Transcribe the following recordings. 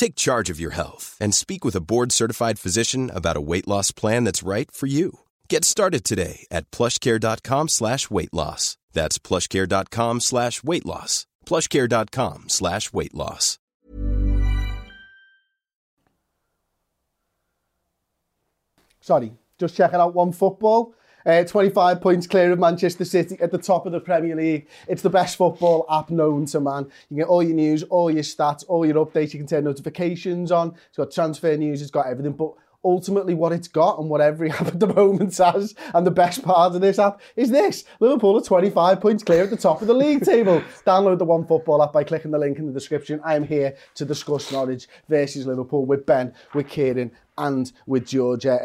Take charge of your health and speak with a board-certified physician about a weight loss plan that's right for you. Get started today at plushcare.com slash weight loss. That's plushcare.com slash weight loss. plushcare.com slash weight loss. Sorry, just checking out one football. Uh, 25 points clear of Manchester City at the top of the Premier League. It's the best football app known to man. You get all your news, all your stats, all your updates. You can turn notifications on. It's got transfer news, it's got everything. But ultimately what it's got and what every app at the moment has, and the best part of this app is this. Liverpool are 25 points clear at the top of the league table. Download the One Football app by clicking the link in the description. I am here to discuss Norwich versus Liverpool with Ben, with Kieran and with Georgia.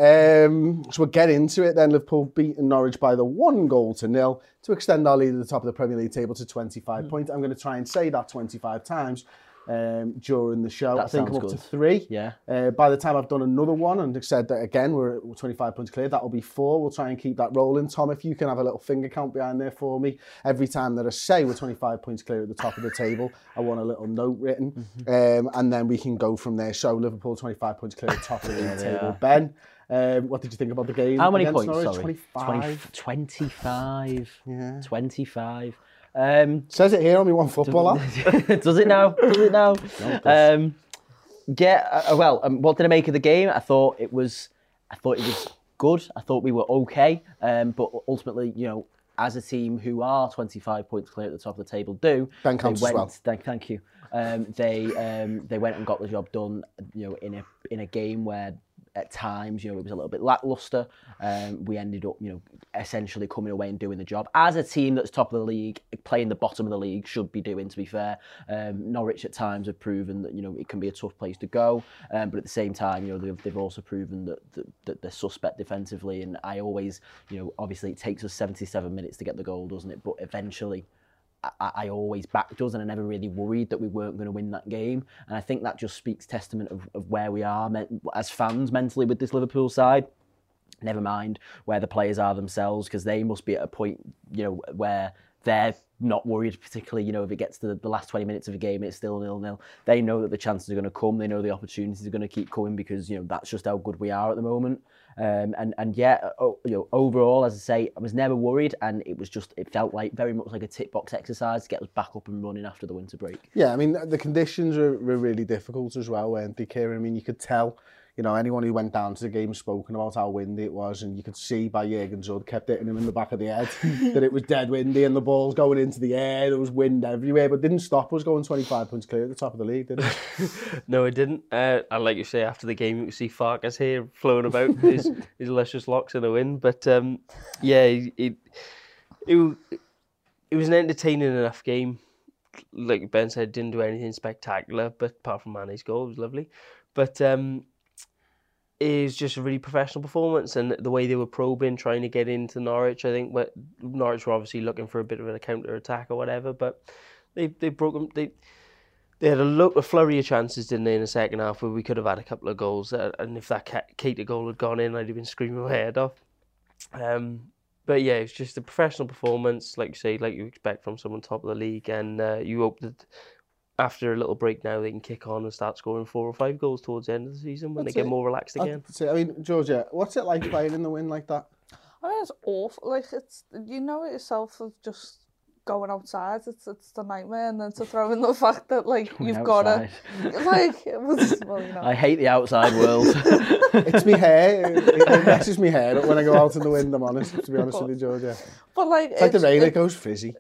Um, so we'll get into it then. Liverpool beating Norwich by the one goal to nil to extend our lead at the top of the Premier League table to 25 mm. points. I'm going to try and say that 25 times um, during the show. That I think I'm up good. to three. Yeah. Uh, by the time I've done another one and said that again, we're at 25 points clear, that'll be four. We'll try and keep that rolling. Tom, if you can have a little finger count behind there for me, every time that I say we're 25 points clear at the top of the table, I want a little note written, mm-hmm. um, and then we can go from there. So Liverpool 25 points clear at the top of the league table. Ben. Um, what did you think about the game? How many points? Norwich? Sorry. 25. 20, 25. Yeah. 25. Um, Says it here only one footballer. does it now? Does it now? um, yeah. Uh, well, um, what did I make of the game? I thought it was. I thought it was good. I thought we were okay. Um, but ultimately, you know, as a team who are 25 points clear at the top of the table, do Ben counts went, as well. Thank, thank you. Um, they um, they went and got the job done. You know, in a in a game where at times, you know, it was a little bit lackluster. Um, we ended up, you know, essentially coming away and doing the job as a team that's top of the league, playing the bottom of the league, should be doing. To be fair, um, Norwich at times have proven that you know it can be a tough place to go, um, but at the same time, you know, they've, they've also proven that, that, that they're suspect defensively. And I always, you know, obviously it takes us 77 minutes to get the goal, doesn't it? But eventually, I, I, always backed us and I never really worried that we weren't going to win that game. And I think that just speaks testament of, of where we are as fans mentally with this Liverpool side. Never mind where the players are themselves, because they must be at a point, you know, where they're not worried particularly, you know, if it gets to the last 20 minutes of a game, it's still nil-nil. They know that the chances are going to come. They know the opportunities are going to keep coming because, you know, that's just how good we are at the moment. Um, and and yeah, oh, you know, overall, as I say, I was never worried, and it was just it felt like very much like a tick box exercise to get us back up and running after the winter break. Yeah, I mean the conditions were, were really difficult as well, weren't they, Kieran? I mean, you could tell you know, anyone who went down to the game spoken about how windy it was, and you could see by Jurgen Zud kept hitting him in the back of the head that it was dead windy and the ball's going into the air. There was wind everywhere, but didn't stop us going 25 points clear at the top of the league, did it? no, it didn't. Uh, and like you say, after the game, you could see Farkas here flowing about his, his luscious locks in the wind. But um, yeah, it, it, it, it was an entertaining enough game. Like Ben said, didn't do anything spectacular, but apart from Mane's goal, it was lovely. But um, is just a really professional performance and the way they were probing, trying to get into Norwich. I think what Norwich were obviously looking for a bit of a counter attack or whatever, but they they broke them. They they had a look a flurry of chances, didn't they, in the second half where we could have had a couple of goals. Uh, and if that Keita goal had gone in, I'd have been screaming my head off. Um, but yeah, it's just a professional performance, like you say, like you expect from someone top of the league, and uh, you hope that after a little break now, they can kick on and start scoring four or five goals towards the end of the season when That's they get more relaxed again. I mean, Georgia, what's it like playing in the wind like that? I mean, it's awful. Like it's you know it yourself of just going outside, it's it's the nightmare, and then to throw in the fact that like Going you've got to like it was well, you know. I hate the outside world. It's me hair. It, it messes me hair up when I go out in the wind, I'm honest, to be honest with you, Georgia. but like It's like the rain, it- it goes frizzy.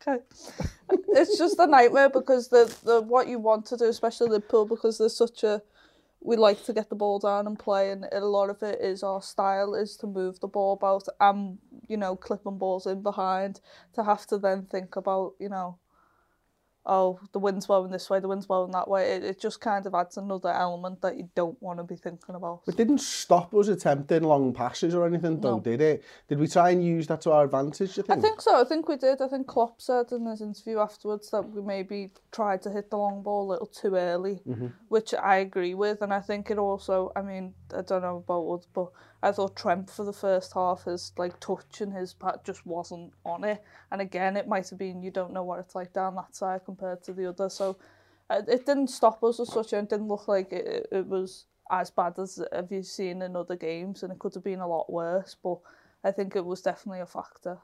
Okay. It's just a nightmare because the, the what you want to do, especially Liverpool, because there's such a we like to get the ball down and play, and a lot of it is our style is to move the ball about and you know clipping balls in behind. To have to then think about you know, oh, the wind's blowing this way, the wind's blowing that way. It, it just kind of adds another element that you don't want to be thinking about. It didn't stop us attempting long passes or anything, though, no. did it? Did we try and use that to our advantage, do you think? I think so. I think we did. I think Klopp said in his interview afterwards that we maybe tried to hit the long ball a little too early, mm -hmm. which I agree with. And I think it also, I mean, I don't know about us, but I thought Trent for the first half, his like touch and his pat just wasn't on it. And again, it might have been you don't know what it's like down that side compared to the other. So uh, it didn't stop us as such, and it didn't look like it, it was as bad as have you seen in other games, and it could have been a lot worse. But I think it was definitely a factor.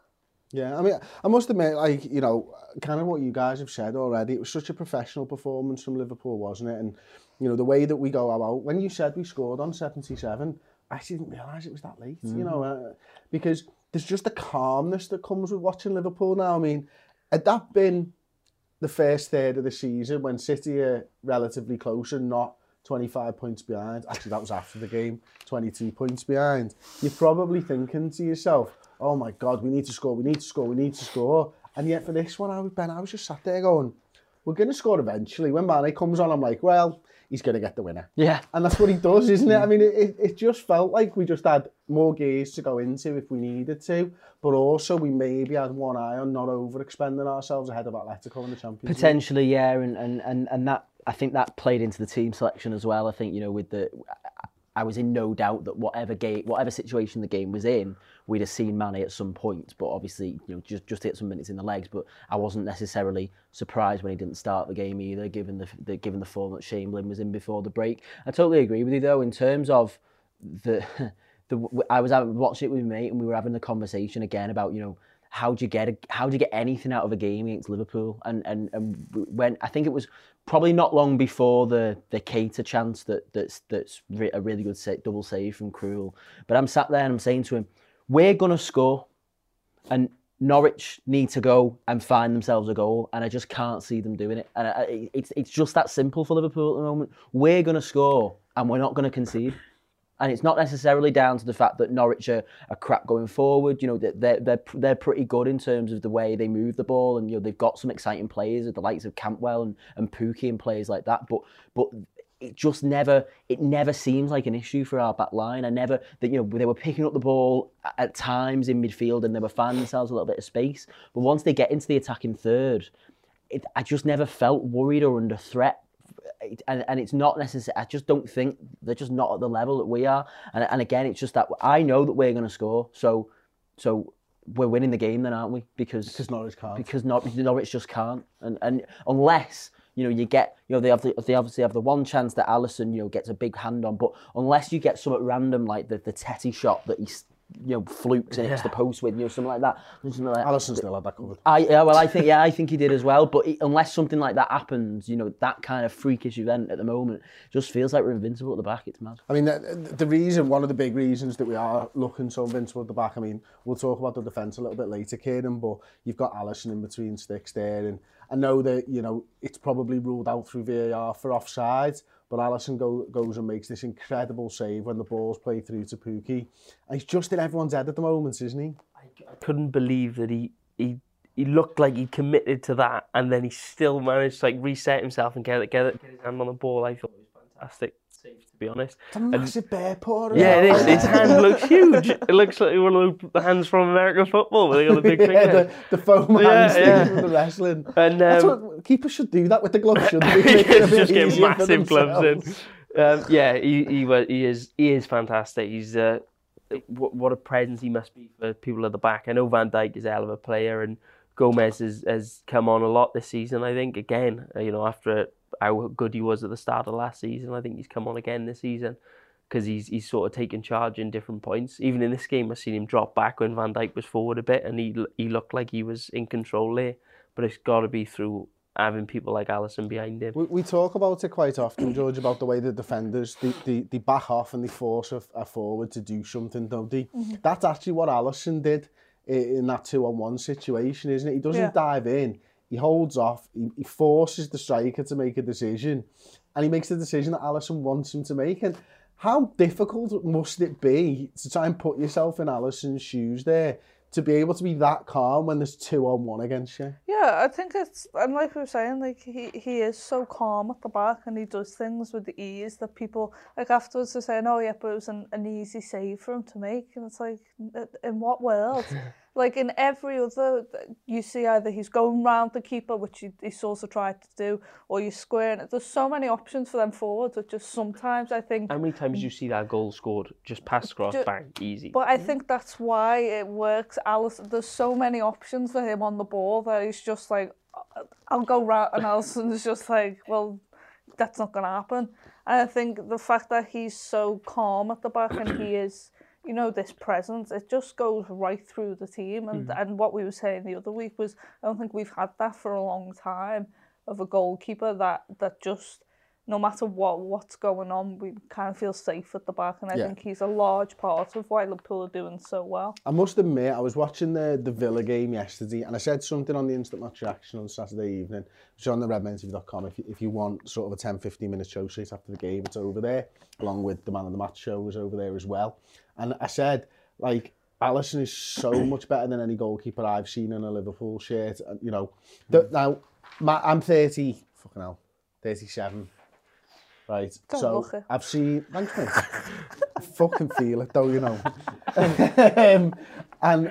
Yeah, I mean, I must admit, like, you know, kind of what you guys have said already, it was such a professional performance from Liverpool, wasn't it? And, you know, the way that we go about, when you said we scored on 77, I didn't realise it was that late, you know, uh, because there's just a calmness that comes with watching Liverpool now. I mean, had that been the first third of the season when City are relatively close and not 25 points behind. Actually, that was after the game, 22 points behind. You're probably thinking to yourself, oh my God, we need to score, we need to score, we need to score. And yet for this one, I was, Ben, I was just sat there going, we're going to score eventually. When Mane comes on, I'm like, well, he's going to get the winner. yeah. And that's what he does, isn't it? I mean, it, it, just felt like we just had more gears to go into if we needed to, but also we maybe had one eye on not overexpending ourselves ahead of Atletico in the Champions League. Potentially, yeah, and, and, and, and that I think that played into the team selection as well. I think you know with the, I was in no doubt that whatever game, whatever situation the game was in, we'd have seen Mane at some point. But obviously, you know, just just hit some minutes in the legs. But I wasn't necessarily surprised when he didn't start the game either, given the, the given the form that Chamberlain was in before the break. I totally agree with you though in terms of the. The, I was watching it with mate and we were having the conversation again about you know how do you get a, how do you get anything out of a game against Liverpool? And and and when I think it was probably not long before the the Keita chance that that's that's a really good sa double save from Krul. But I'm sat there and I'm saying to him, we're gonna score, and Norwich need to go and find themselves a goal, and I just can't see them doing it. And I, it's it's just that simple for Liverpool at the moment. We're gonna score, and we're not gonna concede. And it's not necessarily down to the fact that Norwich are, are crap going forward. You know, they're, they're, they're, pretty good in terms of the way they move the ball. And, you know, they've got some exciting players, the likes of Cantwell and, and Pukki and players like that. But but it just never, it never seems like an issue for our back line. I never, that you know, they were picking up the ball at- times in midfield and they were finding themselves a little bit of space. But once they get into the attacking third, it, I just never felt worried or under threat and, and it's not necessary. I just don't think they're just not at the level that we are. And, and again, it's just that I know that we're going to score. So, so we're winning the game then, aren't we? Because Because Norwich can't. because Nor- Norwich just can't. And and unless you know you get you know they have the, they obviously have the one chance that Alisson you know gets a big hand on, but unless you get something random like the the Tettey shot that he's you know, flukes and yeah. hits the post with you or something like that. Something like, Allison's still had that covered. I, yeah, well, I think yeah, I think he did as well. But it, unless something like that happens, you know, that kind of freakish event at the moment just feels like we're invincible at the back. It's mad. I mean, the, the reason, one of the big reasons that we are looking so invincible at the back. I mean, we'll talk about the defence a little bit later, Kieran, but you've got Allison in between sticks there, and I know that you know it's probably ruled out through VAR for offside, but Alisson go, goes and makes this incredible save when the ball's played through to Pukki. And he's just in everyone's head at the moment, isn't he? I couldn't believe that he he he looked like he committed to that, and then he still managed to like reset himself and get it, get get his hand on the ball. I thought it was fantastic save, to be honest. It's a massive bear paw. Yeah, it well. is. His hand looks huge. It looks like one of the hands from American football. Where they got the big yeah, finger. the, the foam Yeah, hands yeah. from the wrestling. And That's um, what keepers should do that with the gloves, shouldn't they? Make it a bit just get massive gloves in. Um, yeah, he he, he is he is fantastic. He's uh, what, what a presence he must be for people at the back. I know Van Dijk is a hell of a player, and Gomez has, has come on a lot this season. I think again, uh, you know, after how good he was at the start of last season, I think he's come on again this season. because he's he's sort of taking charge in different points. Even in this game, I seen him drop back when Van Dijk was forward a bit, and he he looked like he was in control there. But it's got to be through having people like Alisson behind him. We, we talk about it quite often, George, about the way the defenders, they, they, they back off and they force a, a forward to do something, don't they? Mm-hmm. That's actually what Alisson did in, in that two-on-one situation, isn't it? He doesn't yeah. dive in, he holds off, he, he forces the striker to make a decision, and he makes the decision that Alisson wants him to make. And how difficult must it be to try and put yourself in Alisson's shoes there? to be able to be that calm when there's two on one against you. Yeah, I think it's and like we were saying, like he, he is so calm at the back and he does things with the ease that people like afterwards they're saying, Oh yeah, but it was an, an easy save for him to make and it's like in what world? like in every other, you see either he's going round the keeper, which he, he's also tried to do, or you're squaring it. There's so many options for them forwards that just sometimes I think. How many times you see that goal scored just pass cross, just, bang, easy? But I think that's why it works. Alice, there's so many options for him on the ball that he's just like, uh, I'll go round, and Alisson's just like, well, that's not going to happen. And I think the fact that he's so calm at the back and he is you know, this presence, it just goes right through the team. And, mm. and what we were saying the other week was, I don't think we've had that for a long time of a goalkeeper that, that just, no matter what what's going on, we kind of feel safe at the back. And I yeah. think he's a large part of why Liverpool are doing so well. I must admit, I was watching the, the Villa game yesterday and I said something on the instant match reaction on Saturday evening, which on the redmentv.com. If, if you want sort of a 10 15 minute show sheet after the game, it's over there, along with the man of the match show is over there as well. And I said, like, Alisson is so much better than any goalkeeper I've seen in a Liverpool shirt. You know, the, now, my, I'm 30, fucking hell, 37. Right, Don't so I've seen, thanks mate, I fucking feel it though, you know. um, and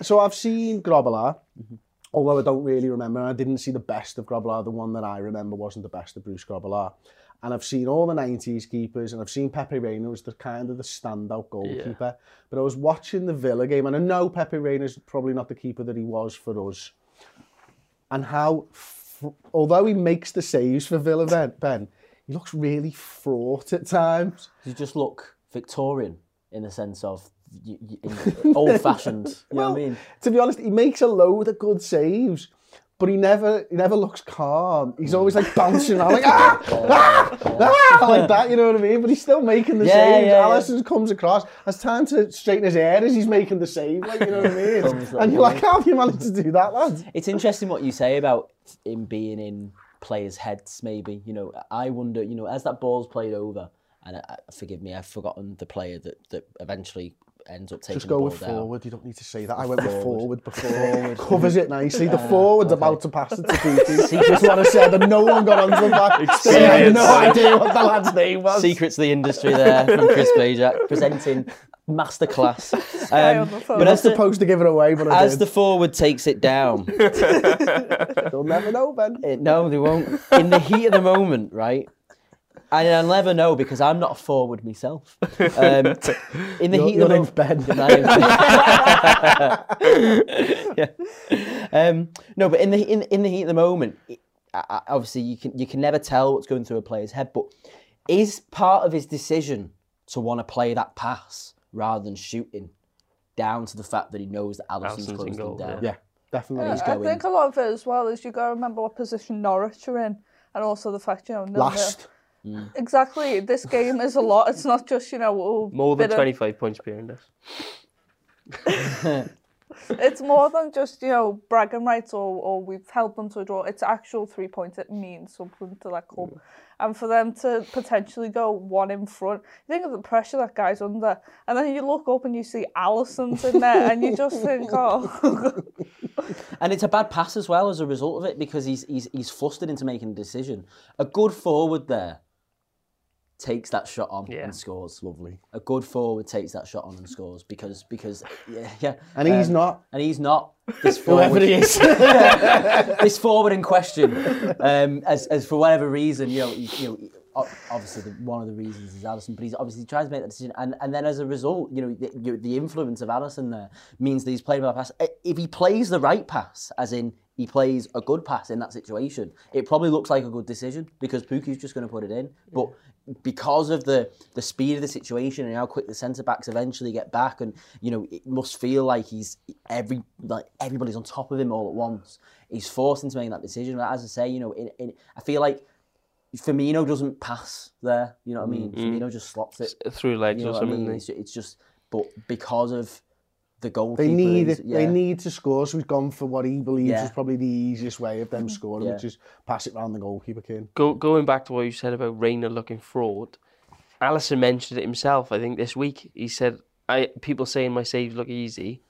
so I've seen Grobbelaar, mm-hmm. although I don't really remember, I didn't see the best of Grobbelaar, the one that I remember wasn't the best of Bruce Grobbelaar. And I've seen all the 90s keepers and I've seen Pepe Reina was the kind of the standout goalkeeper. Yeah. But I was watching the Villa game and I know Pepe Reina's probably not the keeper that he was for us. And how, although he makes the saves for Villa Ben, ben he looks really fraught at times. You just look Victorian in the sense of old fashioned. you know what I mean? To be honest, he makes a load of good saves, but he never he never looks calm. He's always like bouncing around like ah, ah, ah, like that, you know what I mean? But he's still making the yeah, save. Yeah, Alisson yeah. comes across, has time to straighten his hair as he's making the save, like you know what I mean? and you're like, how have you managed to do that, lads? It's interesting what you say about him being in players' heads, maybe. You know, I wonder, you know, as that ball's played over, and uh, forgive me, I've forgotten the player that, that eventually ends up taking Just go the ball with down. forward. You don't need to say that. I went with forward before. Forward. Covers it nicely. The uh, forward's okay. about to pass it to Pukki. That's what I said, and no one got onto the back. They had no idea what the lad's name was. Secrets of the industry there from Chris Pajak presenting masterclass. Um, but as supposed to give it away, but as the forward takes it down, they'll never know, Ben. It, no, they won't. In the heat of the moment, right? And I'll never know because I'm not a forward myself. Um, in the your, heat of the moment, Ben. yeah. Um, no, but in the in, in the heat of the moment, it, obviously you can you can never tell what's going through a player's head. But is part of his decision to want to play that pass rather than shooting down to the fact that he knows that Alisson's closed him down? Yeah, definitely. Yeah, I think a lot of it as well is you've got to remember what position Norwich are in, and also the fact you know last. Mm. Exactly. This game is a lot. It's not just, you know, oh, more than 25 of... points behind us. it's more than just, you know, bragging rights or, or we've helped them to a draw. It's actual three points. It means something to that club. Mm. And for them to potentially go one in front, you think of the pressure that guy's under. And then you look up and you see Alisson's in there and you just think, oh. and it's a bad pass as well as a result of it because he's, he's, he's flustered into making a decision. A good forward there takes that shot on yeah. and scores. Lovely. A good forward takes that shot on and scores because because yeah yeah. And he's um, not. And he's not. This forward, he is. this forward in question, um, as as for whatever reason, you know, you, you know, o- obviously the, one of the reasons is Alisson, but he's obviously trying to make that decision, and, and then as a result, you know, the, the influence of Alisson there means that he's playing by pass. If he plays the right pass, as in he plays a good pass in that situation, it probably looks like a good decision because Pukki's just going to put it in. But because of the the speed of the situation and how quick the centre backs eventually get back, and you know, it must feel like he's every like everybody's on top of him all at once. He's forced into making that decision. But as I say, you know, in, in, I feel like Firmino doesn't pass there. You know what I mean? Mm-hmm. Firmino just slops it. through legs You know or what I something. mean? It's, it's just, but because of the goalkeeper, They need he's- it. They need to score, so he's gone for what he believes Yeah. is probably the easiest way of them mm-hmm. scoring, Yeah. which is pass it round the goalkeeper. King. Go, going back to what you said about Reina looking fraud, Alisson mentioned it himself. I think this week he said, "I people saying my saves look easy,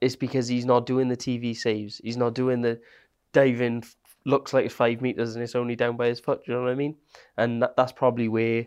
it's because he's not doing the TV saves. He's not doing the diving. Looks like it's five meters and it's only down by his foot. Do you know what I mean? And that, that's probably where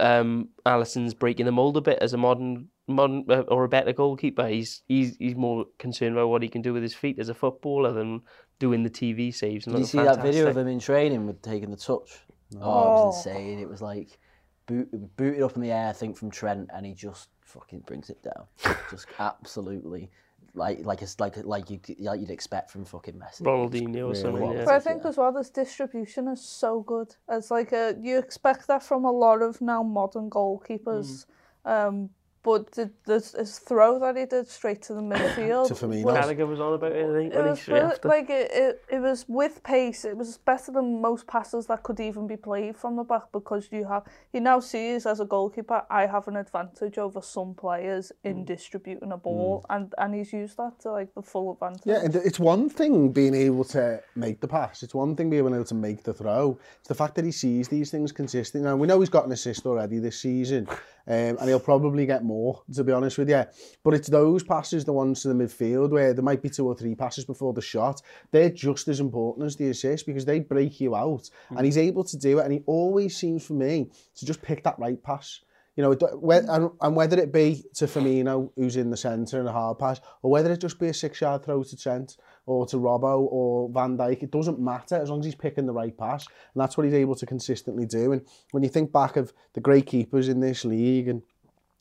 um, Alisson's breaking the mold a bit as a modern modern uh, or a better goalkeeper. He's he's he's more concerned about what he can do with his feet as a footballer than doing the TV saves. And Did you look see that video of him in training with taking the touch? Oh, it was insane. It was like boot, booted up in the air, I think, from Trent, and he just fucking brings it down. just absolutely. Like like it's like like you like you'd expect from fucking Messi. Ronaldinho or something. well, Yeah. But I think as well, this distribution is so good. It's like a, you expect that from a lot of now modern goalkeepers. Um, but the, this, his throw that he did straight to the midfield. To Firmino. was- Gallagher was on about it, I think, It when was straight brilliant. after. like it, it, it was with pace. It was better than most passes that could even be played from the back because you have he now sees as a goalkeeper I have an advantage over some players Mm. in distributing a ball and and he's used that to like the full advantage. Yeah, and it's one thing being able to make the pass. It's one thing being able to make the throw. It's the fact that he sees these things consistently. Now, we know he's got an assist already this season, um, and he'll probably get more, to be honest with you. But it's those passes, the ones to the midfield, where there might be two or three passes before the shot. They're just as important as the assist because they break you out. And he's able to do it, and he always seems, for me, to just pick that right pass. You know, it do- whe- and, and whether it be to Firmino, who's in the centre and a hard pass, or whether it just be a six-yard throw to Trent or to Robbo or Van Dijk. It doesn't matter as long as he's picking the right pass. And that's what he's able to consistently do. And when you think back of the great keepers in this league and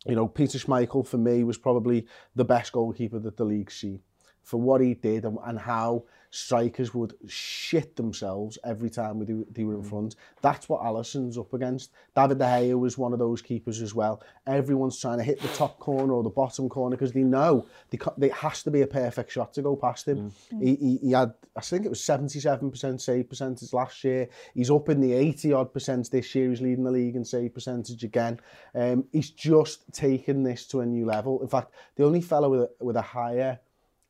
you know, Peter Schmeichel for me was probably the best goalkeeper that the league's seen for what he did and, and how strikers would shit themselves every time they, they were in mm. front. That's what Allison's up against. David De Gea was one of those keepers as well. Everyone's trying to hit the top corner or the bottom corner because they know they, they has to be a perfect shot to go past him. Mm. mm. He, he, he had, I think it was 77% save percentage last year. He's up in the 80 odd percent this year. He's leading the league in save percentage again. Um, he's just taken this to a new level. In fact, the only fellow with a, with a higher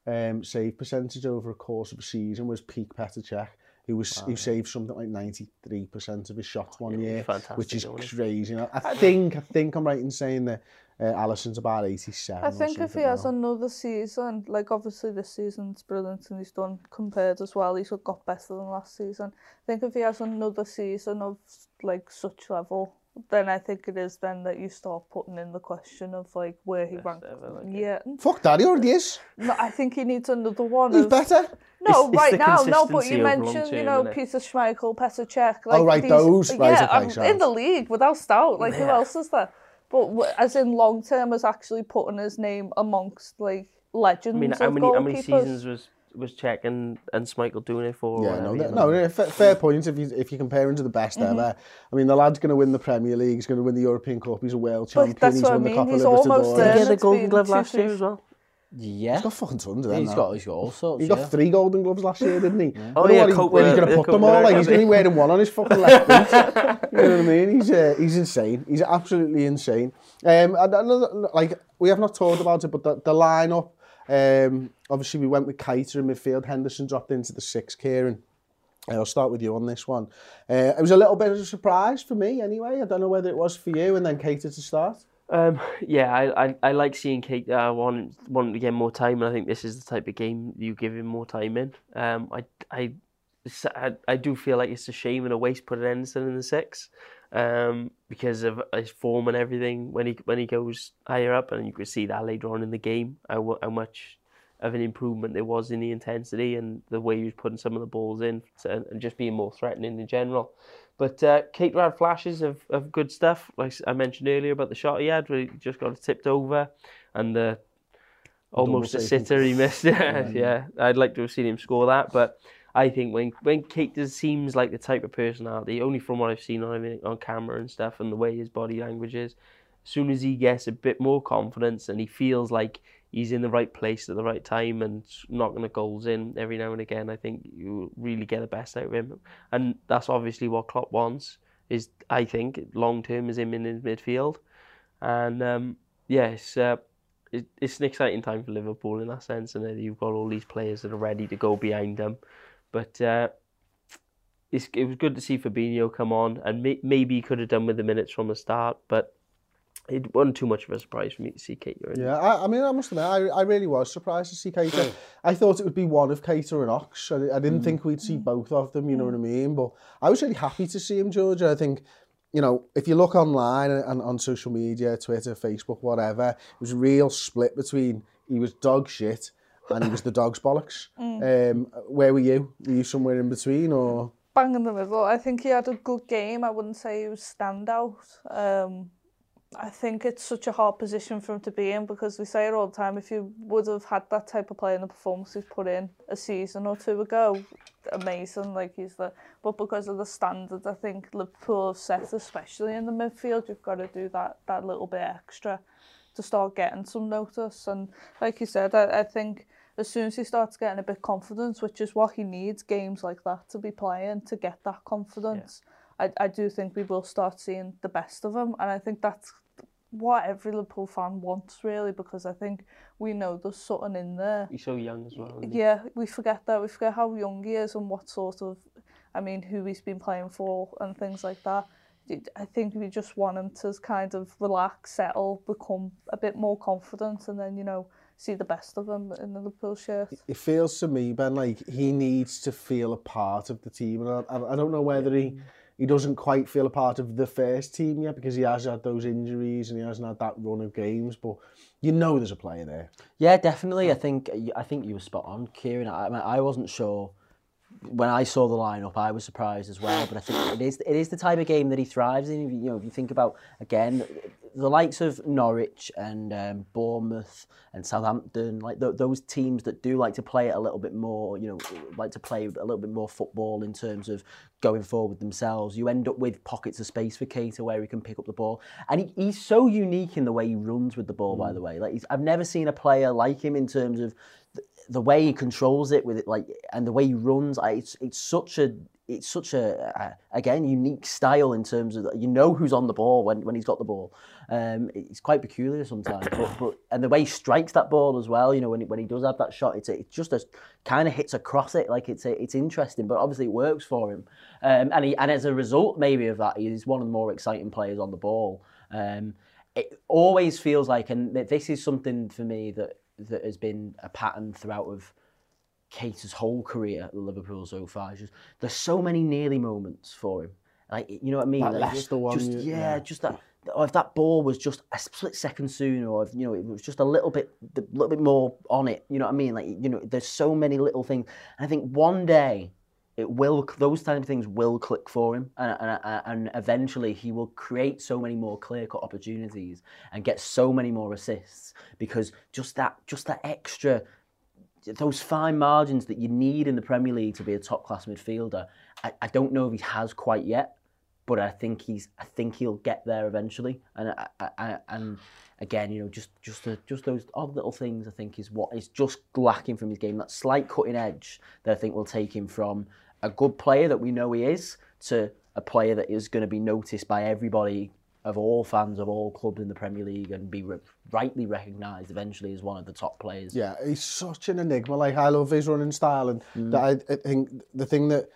um, save percentage over a course of a season was peak Petr Cech, who was wow. who saved something like 93% of his shots one year, which is crazy. You know? I think I think I'm right in saying that uh, Allison's about 87. I think if he now. has another season, like obviously this season's brilliant and he's done compared as well, he's got better than last season. I think if he has another season of like such level then I think it is then that you start putting in the question of like where he ranked. yeah, Fuck that, he already is. no, I think he needs another one. He's of- better. No, It's- it's right the now, no. But you mentioned, you know. Peter Schmeichel, Petr Cech. Oh, like right, these, those, right, Yeah, okay, um, I'm sorry. in the league without doubt. Like who else is there? But as in long term, is actually putting his name amongst like legends I mean, of how many how many goalkeepers. seasons was was Cech and, and Schmeichel doing it for? Yeah, whatever, no, you that- know? no, yeah, fair, fair point. If you if you compare him to the best Mm-hmm. ever, I mean, the lad's going to win the Premier League. He's going to win the European Cup. He's a world But champion. that's he's what I won the mean, Copa he's almost Libertadores. there. He get the Golden Glove last year as well? Yeah. He's got fucking tons of them. He's now. got, he's got all sorts. He got yeah. three golden gloves last year, didn't he? Oh, yeah, what he- where he's going to yeah, put them all. Like he's going to be yeah. wearing one on his fucking left boot. you know what I mean? He's uh, he's insane. He's absolutely insane. Um, and another like we have not talked about it, but the, the lineup. Um, obviously we went with Keita in midfield. Henderson dropped into the six. Kieran. I'll start with you on this one. Uh, it was a little bit of a surprise for me, anyway. I don't know whether it was for you, and then Keita to start. Um, yeah, I, I, I like seeing Keita. I want wanting to get more time, and I think this is the type of game you give him more time in. Um, I, I, I, I do feel like it's a shame and a waste putting Henderson in the six, um, because of his form and everything. When he when he goes higher up, and you could see that later on in the game, how how much of an improvement there was in the intensity and the way he was putting some of the balls in, to, and just being more threatening in general. But uh, Keita had flashes of, of good stuff, like I mentioned earlier about the shot he had, where he just got tipped over, and the almost a sitter he missed. yeah, yeah, I'd like to have seen him score that, but I think when when Keita seems like the type of personality, only from what I've seen on on camera and stuff, and the way his body language is, as soon as he gets a bit more confidence and he feels like he's in the right place at the right time and knocking the goals in every now and again, I think you really get the best out of him, and that's obviously what Klopp wants. Is I think long term is him in his midfield, and um, yes. Uh, it's an exciting time for Liverpool in that sense, and you've got all these players that are ready to go behind them. But uh, it's, it was good to see Fabinho come on, and may, maybe he could have done with the minutes from the start, but it wasn't too much of a surprise for me to see Keita in. Yeah, I, I mean, I must admit, I, I really was surprised to see Keita. I thought it would be one of Keita and Ox. I, I didn't think we'd see both of them, you know what I mean? But I was really happy to see him, George. I think, you know, if you look online and, and on social media, Twitter, Facebook, whatever, it was a real split between he was dog shit and he was the dog's bollocks. Um, where were you? Were you somewhere in between or? bang in the middle. I think he had a good game. I wouldn't say he was standout. Um, I think it's such a hard position for him to be in because we say it all the time. If you would have had that type of play in the performance he's put in a season or two ago, amazing. Like he's the, but because of the standards, I think Liverpool have set, especially in the midfield, you've got to do that that little bit extra to start getting some notice. And like you said, I, I think as soon as he starts getting a bit confidence, which is what he needs, games like that to be playing to get that confidence. I, I do think we will start seeing the best of him, and I think that's what every Liverpool fan wants really, because I think we know there's something in there. He's so young as well. Yeah, we forget that. We forget how young he is and what sort of, I mean, who he's been playing for and things like that. I think we just want him to kind of relax, settle, become a bit more confident, and then you know see the best of him in the Liverpool shirt. It feels to me, Ben, like he needs to feel a part of the team. And I, I don't know whether he, he doesn't quite feel a part of the first team yet because he has had those injuries and he hasn't had that run of games. But you know there's a player there. Yeah, definitely. I think I think you were spot on, Kieran. I, I wasn't sure when I saw the lineup. I was surprised as well, but I think it is it is the type of game that he thrives in. If You know, if you think about again the likes of Norwich and um, Bournemouth and Southampton, like th- those teams that do like to play it a little bit more, you know, like to play a little bit more football in terms of going forward themselves. You end up with pockets of space for Keita where he can pick up the ball, and he, he's so unique in the way he runs with the ball. By the way, like he's, I've never seen a player like him in terms of the, way he controls it with it, like and the way he runs. I, it's it's such a it's such a, a again unique style in terms of you know who's on the ball when, when he's got the ball. Um, it's quite peculiar sometimes, but, but and the way he strikes that ball as well. You know when he, when he does have that shot, it's a, it's just kind of hits across it like it's a, it's interesting, but obviously it works for him. Um, and he and as a result maybe of that, he's one of the more exciting players on the ball. Um, it always feels like, and this is something for me that that has been a pattern throughout of Keita's whole career at Liverpool so far. Just there's so many nearly moments for him. Like you know what I mean? That Like, Leicester just, one, just- yeah, yeah, yeah. just that. Or if that ball was just a split second sooner, or if you know it was just a little bit, a little bit more on it. You know what I mean? Like you know, there's so many little things. I think one day it will those type of things will click for him and, and, and eventually he will create so many more clear-cut opportunities and get so many more assists because just that just that extra those fine margins that you need in the Premier League to be a top class midfielder I, I don't know if he has quite yet but I think he's I think he'll get there eventually. And I, I, and again you know just just the, just those odd little things I think is what is just lacking from his game. That slight cutting edge that I think will take him from a good player that we know he is to a player that is going to be noticed by everybody of all fans of all clubs in the Premier League and be re- rightly recognised eventually as one of the top players. Yeah, he's such an enigma. Like I love his running style, and Mm. that I, I think the thing that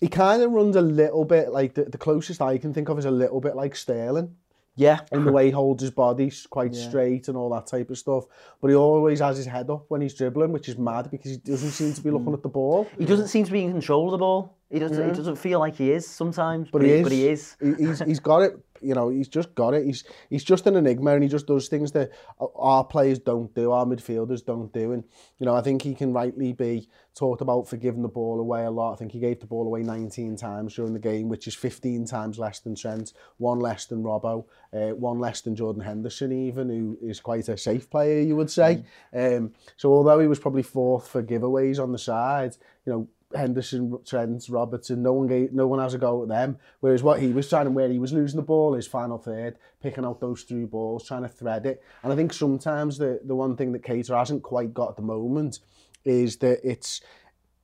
he kind of runs a little bit like the, the closest I can think of is a little bit like Sterling Yeah, in the way he holds his body quite straight and all that type of stuff. But he always has his head up when he's dribbling, which is mad because he doesn't seem to be looking mm. at the ball. he doesn't seem to be in control of the ball. He doesn't. He doesn't feel like he is sometimes, but, But he is. But he is. He- He's, he's got it you know, he's just got it. He's he's just an enigma, and he just does things that our players don't do, our midfielders don't do. And you know, I think he can rightly be talked about for giving the ball away a lot. I think he gave the ball away 19 times during the game, which is 15 times less than Trent, one less than Robbo, uh, one less than Jordan Henderson, even who is quite a safe player, you would say. Mm. Um, so although he was probably fourth for giveaways on the side, you know, Henderson, Trent, Robertson, no one gave, no one has a go at them. Whereas what he was trying and where he was losing the ball is final third, picking out those through balls, trying to thread it. And I think sometimes the the one thing that Keita hasn't quite got at the moment is that it's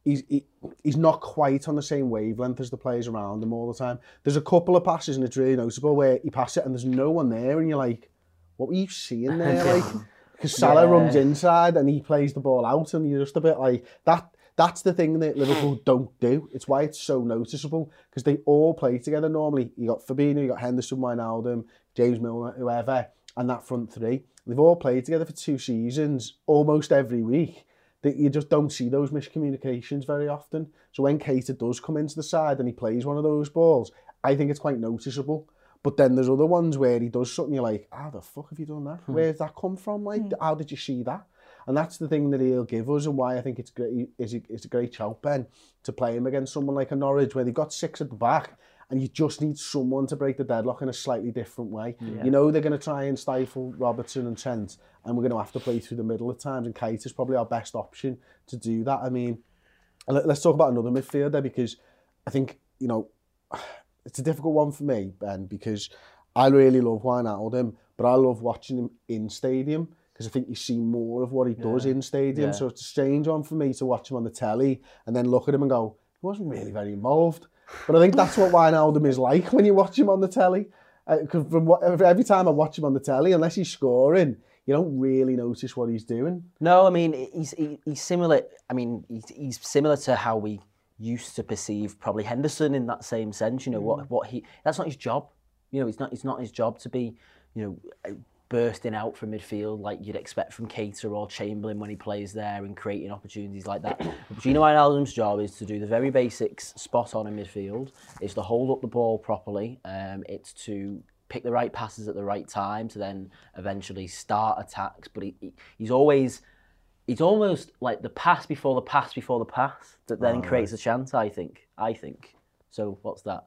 he's he, he's not quite on the same wavelength as the players around him all the time. There's a couple of passes and it's really noticeable where he passes it and there's no one there and you're like, what were you seeing there? like, because Salah yeah. runs inside and he plays the ball out and you're just a bit like that that's the thing that Liverpool don't do. It's why it's so noticeable because they all play together normally. You got Fabinho, you got Henderson, Wijnaldum, James Milner, whoever, and that front three. They've all played together for two seasons, almost every week. That you just don't see those miscommunications very often. So when Keita does come into the side and he plays one of those balls, I think it's quite noticeable. But then there's other ones where he does something you're like, how the fuck have you done that? Hmm. Where did that come from? Like, hmm. how did you see that? And that's the thing that he'll give us and why I think it's great, is it's a great shout, Ben, to play him against someone like a Norwich where they've got six at the back and you just need someone to break the deadlock in a slightly different way. Yeah. You know they're going to try and stifle Robertson and Trent and we're going to have to play through the middle at times and Keita is probably our best option to do that. I mean, let's talk about another midfielder because I think, you know, it's a difficult one for me, Ben, because I really love Wijnaldum, but I love watching him in stadium because I think you see more of what he does yeah. in stadium. Yeah. So it's a strange one for me to watch him on the telly and then look at him and go, he wasn't really very involved. But I think that's what Wijnaldum is like when you watch him on the telly. Because uh, from what, every time I watch him on the telly, unless he's scoring, you don't really notice what he's doing. No, I mean he's he, he's similar. I mean he's, he's similar to how we used to perceive probably Henderson in that same sense. You know mm. what what he that's not his job. You know it's not it's not his job to be you know bursting out from midfield like you'd expect from Keita or Chamberlain when he plays there and creating opportunities like that. Gino Wijnaldum's job is to do the very basics spot on in midfield. It's to hold up the ball properly. Um, it's to pick the right passes at the right time to then eventually start attacks. But he, he, he's always it's almost like the pass before the pass before the pass that then oh, creates right. a chance. I think. I think. So what's that?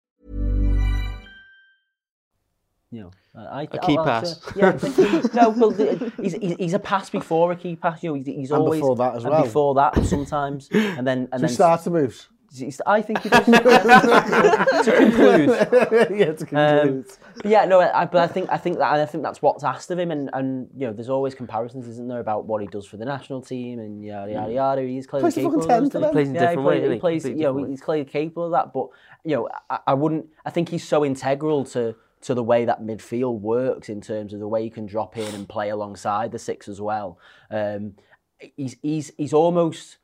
you know, I, a key pass. yeah, no, well, he's, he's a pass before a key pass. You know, he's, he's and always before that as well. Before that, sometimes, and then and so then start to moves. I think he does. to conclude, yeah, to conclude. Um, yeah, no, I, but I think I think that I think that's what's asked of him, and, and you know, there's always comparisons, isn't there, about what he does for the national team and yada yada yada. He's clearly plays capable. Of he plays in yeah, different he, ways. he plays, you know, he's clearly capable of that. But you know, I, I wouldn't. I think he's so integral to to the way that midfield works in terms of the way you can drop in and play alongside the six as well. Um, he's he's he's almost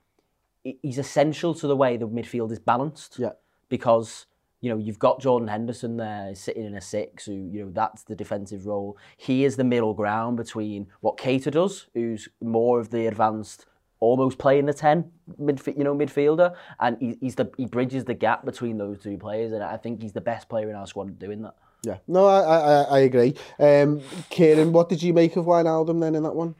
he's essential to the way the midfield is balanced. Yeah. Because You know, you've got Jordan Henderson there sitting in a six, who you know that's the defensive role. He is the middle ground between what Keita does, who's more of the advanced, almost playing the ten mid, you know, midfielder, and he, he's the he bridges the gap between those two players, and I think he's the best player in our squad at doing that. Yeah, no, I, I, I agree. Um, Kieran, what did you make of Wijnaldum then in that one?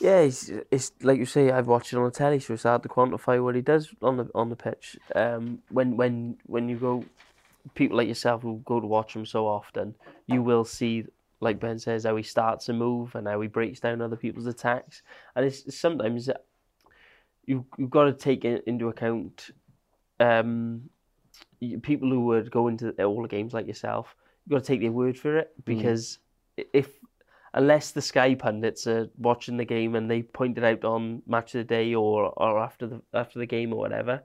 Yeah, it's, it's like you say. I've watched it on the telly, so it's hard to quantify what he does on the on the pitch. Um, when when when you go, people like yourself who go to watch him so often, you will see, like Ben says, how he starts a move and how he breaks down other people's attacks. And it's sometimes you you've got to take into account. Um, people who would go into all the games like yourself, got to take their word for it because if unless the Sky pundits are watching the game and they point it out on Match of the Day or, or after the after the game or whatever,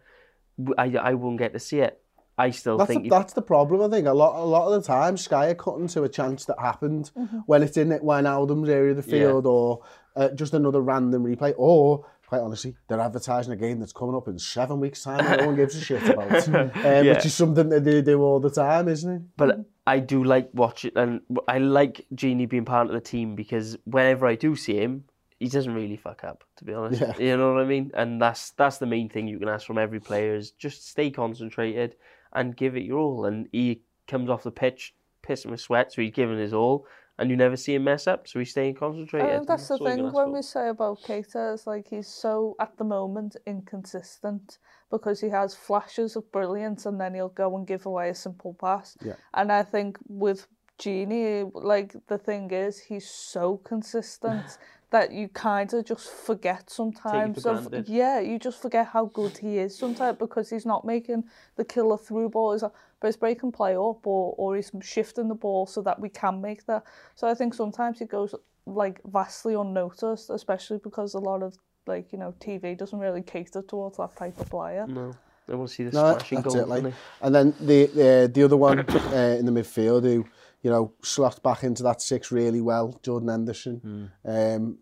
I I won't get to see it. I still That's think the, that's the problem. I think a lot a lot of the time Sky are cutting to a chance that happened when it's in it Wijnaldum's area of the Yeah. field or uh, just another random replay or. Quite honestly, they're advertising a game that's coming up in seven weeks' time and no one gives a shit about, um, Yeah. which is something that they do all the time, isn't it? But I do like watching, and I like Gini being part of the team because whenever I do see him, he doesn't really fuck up. To be honest, Yeah. you know what I mean. And that's that's the main thing you can ask from every player is just stay concentrated and give it your all. And he comes off the pitch pissing with sweat, so he's giving his all, and you never see him mess up, so he's staying concentrated. I think that's the all you can thing when for. we say about Keita is like he's so at the moment inconsistent because he has flashes of brilliance and then he'll go and give away a simple pass. Yeah. And I think with Gini, like the thing is he's so consistent that you kind of just forget sometimes. Take for of, yeah, you just forget how good he is sometimes because he's not making the killer through ball. He's, but he's breaking play up or, or he's shifting the ball so that we can make that. So I think sometimes it goes like vastly unnoticed, especially because a lot of like, you know, TV doesn't really cater towards that type of player. No. I want to see the no, splashing goal. It, like, and then the, the, the other one uh, in the midfield who you know slots back into that six really well, Jordan Henderson, um,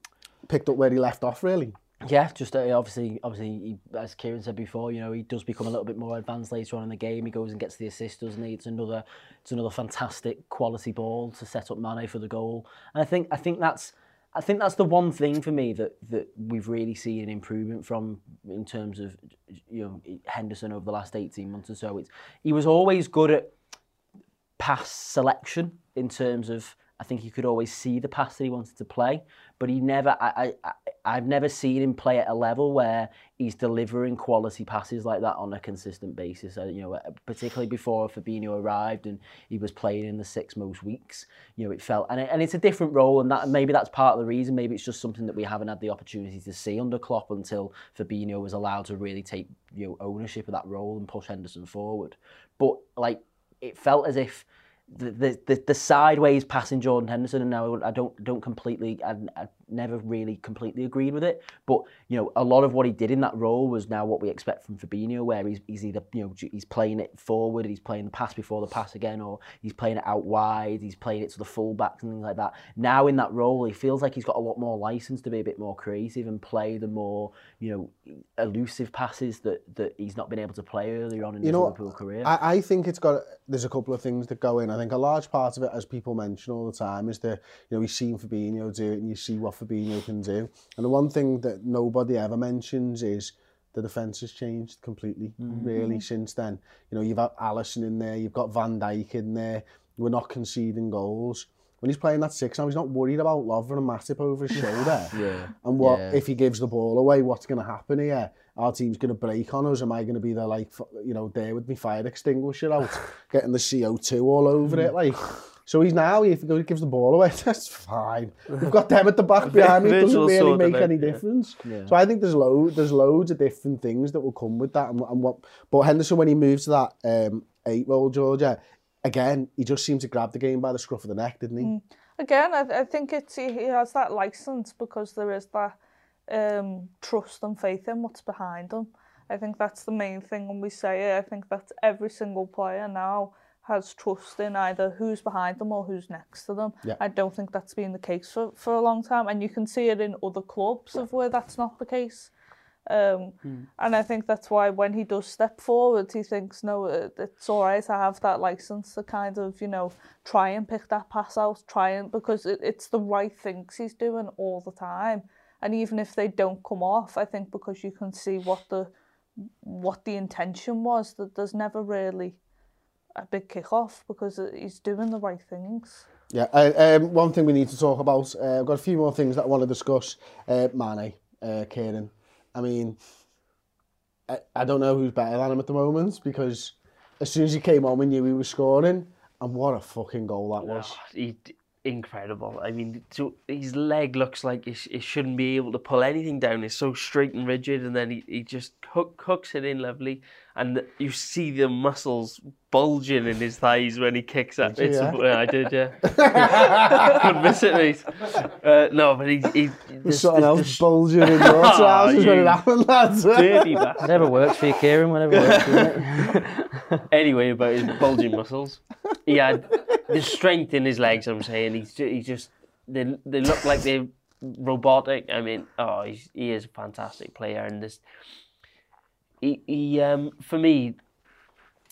picked up where he left off really. Yeah, just uh, obviously, obviously, he, as Kieran said before, you know, he does become a little bit more advanced later on in the game. He goes and gets the assist, doesn't he? It's another, it's another fantastic quality ball to set up Mane for the goal. And I think, I think that's, I think that's the one thing for me that that we've really seen an improvement from in terms of, you know, Henderson over the last eighteen months or so. It's he was always good at pass selection in terms of I think he could always see the pass that he wanted to play, but he never. I, I, I've never seen him play at a level where he's delivering quality passes like that on a consistent basis. Uh, you know, particularly before Fabinho arrived and he was playing in the six most weeks. You know, it felt and it, and it's a different role, and that maybe that's part of the reason. Maybe it's just something that we haven't had the opportunity to see under Klopp until Fabinho was allowed to really take you know ownership of that role and push Henderson forward. But like it felt as if the the, the, sideways passing Jordan Henderson, and now I don't don't completely, I, I never really completely agreed with it. But you know, a lot of what he did in that role was now what we expect from Fabinho, where he's he's either you know he's playing it forward, he's playing the pass before the pass again, or he's playing it out wide, he's playing it to the fullbacks and things like that. Now in that role, he feels like he's got a lot more license to be a bit more creative and play the more you know elusive passes that that he's not been able to play earlier on in You his know, Liverpool career. I, I think it's got there's a couple of things that go in. I think a large part of it, as people mention all the time, is that you know we've seen Fabinho do it, and you see what Fabinho can do. And the one thing that nobody ever mentions is the defence has changed completely, mm -hmm. really, since then. You know, you've got Allison in there, you've got Van Dijk in there, we're not conceding goals. When he's playing that six now, he's not worried about Lovren and Matip over his shoulder. yeah. And what yeah. if he gives the ball away, what's going to happen here? Our team's going to break on us. Am I going to be there, like, you know, there with my fire extinguisher out, getting the CO2 all over it? Like, So he's now, if he gives the ball away, that's fine. We've got them at the back behind me. It doesn't really sort of make it, any yeah. difference. So I think there's load, there's loads of different things that will come with that. And, and what, but Henderson, when he moves to that um, eight role, Georgia, again, he just seemed to grab the game by the scruff of the neck, didn't he? Again, I, I think it's he he has that license because there is that um, trust and faith in what's behind him. I think that's the main thing when we say it. I think that every single player now has trust in either who's behind them or who's next to them. Yeah. I don't think that's been the case for, for a long time, and you can see it in other clubs of where that's not the case. Um, And I think that's why when he does step forward, he thinks, no, it's all right. I have that license to kind of, you know, try and pick that pass out, try and because it, it's the right things he's doing all the time. And even if they don't come off, I think because you can see what the what the intention was, that there's never really a big kick off because he's doing the right things. Yeah, uh, um, one thing we need to talk about, uh, I've got a few more things that I want to discuss. Uh, Mane, uh, Kieran. I mean, I, I don't know who's better than him at the moment because as soon as he came on, we knew he was scoring. And what a fucking goal that was. Oh, he, incredible. I mean, so his leg looks like it, sh- shouldn't be able to pull anything down. It's so straight and rigid, and then he, he just hook, hooks it in lovely. And you see the muscles bulging in his thighs when he kicks it. Did you, It's yeah? yeah, I did, yeah. Couldn't miss it, mate. Uh, no, but he, he this, something this- else this- bulging in your trousers when you it happened, lads. dirty bastard. Whatever works for you, Kieran, whatever works for you. mate. anyway, about his bulging muscles, he had the strength in his legs. I'm saying he's ju- he just they they look like they're robotic. I mean, oh, he's, he is a fantastic player, and this he he um for me,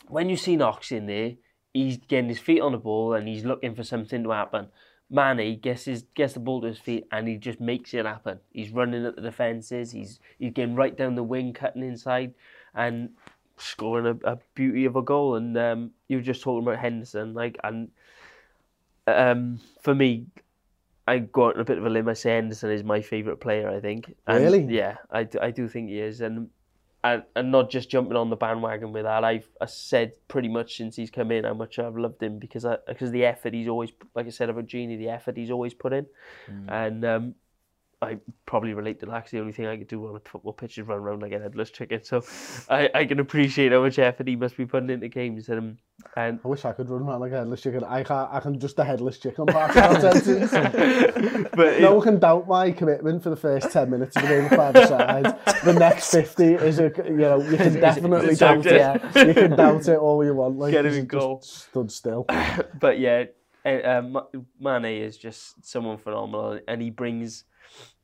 when you see Knox in there, he's getting his feet on the ball and he's looking for something to happen. Mane gets his gets the ball to his feet and he just makes it happen. He's running at the defences. He's he's getting right down the wing, cutting inside, and scoring a, a beauty of a goal. And um, you were just talking about Henderson, like, and um, for me, I go out on a bit of a limb. I say Henderson is my favourite player. I think. And, Really? Yeah, I do think he is, and and and not just jumping on the bandwagon with that. I've I said pretty much since he's come in how much I've loved him because I because the effort he's always like I said about Gini, the effort he's always put in, and um, I probably relate to that. 'cause the only thing I could do on a football pitch is run around like a headless chicken. So I, I can appreciate how much effort he must be putting into games. And, um, and I wish I could run around like a headless chicken. I can't. I can just a headless chicken part of that sentence. but No one can doubt my commitment for the first 10 minutes of the game five side. The next 50 is a, you know, you can definitely doubt it. active. You can doubt it all you want. Like, Get him in just goal. Stood still. but yeah, uh, um, Mane is just someone phenomenal, and he brings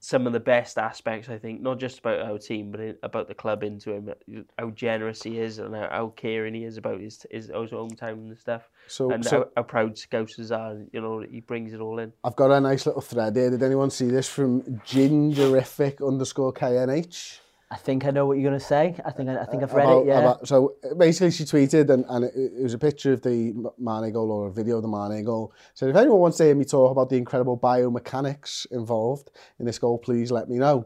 some of the best aspects, I think, not just about our team, but about the club into him. How generous he is, and how, how caring he is about his his, his hometown and stuff, So, and so how, how proud Scousers are. You know, he brings it all in. I've got a nice little thread here. Did anyone see this from gingerific underscore KNH? I think I know what you're going to say. I think I, I think I've read about, it. Yeah. about- so basically, she tweeted, and, and it, it was a picture of the Mane goal or a video of the Mane goal. So if anyone wants to hear me talk about the incredible biomechanics involved in this goal, please let me know.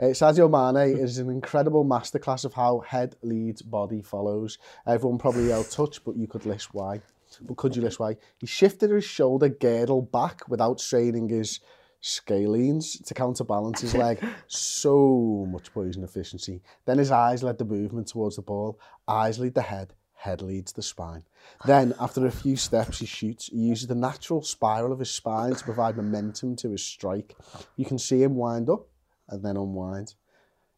Uh, Sadio Mane is an incredible masterclass of how head leads, body follows. Everyone probably yelled touch, but you could list why. But could you list why? He shifted his shoulder girdle back without straining his scalenes to counterbalance his leg. So much poison efficiency. Then his eyes led the movement towards the ball. Eyes lead the head. Head leads the spine. Then, after a few steps, he shoots. He uses the natural spiral of his spine to provide momentum to his strike. You can see him wind up and then unwind.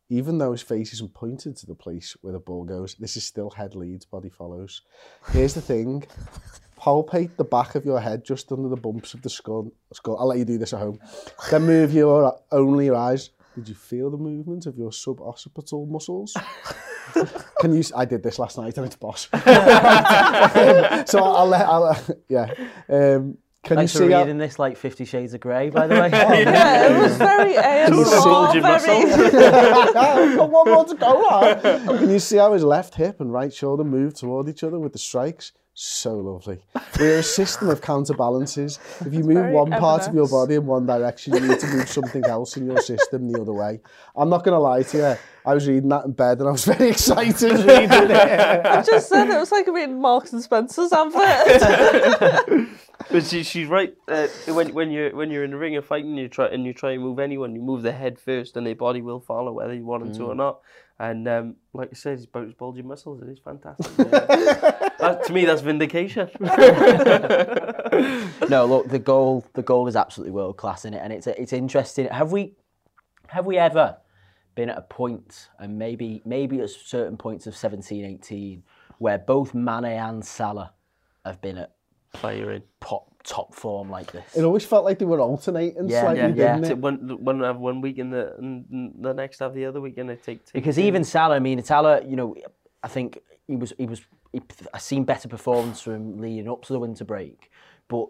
Even though his face isn't pointed to the place where the ball goes, this is still head leads, body follows. Here's the thing. Palpate the back of your head just under the bumps of the skull. skull. I'll let you do this at home. Then move your only your eyes. Did you feel the movement of your suboccipital muscles? Can you? s- I did this last night and it's boss. so I'll let. I'll, uh, yeah. Um, can Thanks you for see? How, reading this like Fifty Shades of Grey, by the way. Yeah, it was very ASMR, bulging very... I've got one more to go. lad. Can you see how his left hip and right shoulder move toward each other with the strikes? So lovely. We're a system of counterbalances. If you move very one part of your body in one direction, you need to move something else in your system the other way. I'm not going to lie to you. I was reading that in bed and I was very excited reading it. I just said it was like reading Marks and Spencer's advert. But she, she's right. Uh, when when you're when you're in the ring and fighting, you try and you try and move anyone. You move the head first, and their body will follow, whether you want them to or not. And um, like I said, his bulging muscles. It is fantastic. Yeah. that, to me, that's vindication. no, look, the goal, the goal is absolutely world class in it, and it's it's interesting. Have we, have we ever been at a point, and maybe maybe at certain points of 17, 18, where both Mane and Salah have been at Firing. pop top form like this. It always felt like they were alternating Yeah, slightly, yeah, yeah. didn't it? one one have one week and the and the next have the other week, and I take, take Because turns. even Salah, I mean, Salah, you know, I think he was he was he, I seen better performance from leading up to the winter break, but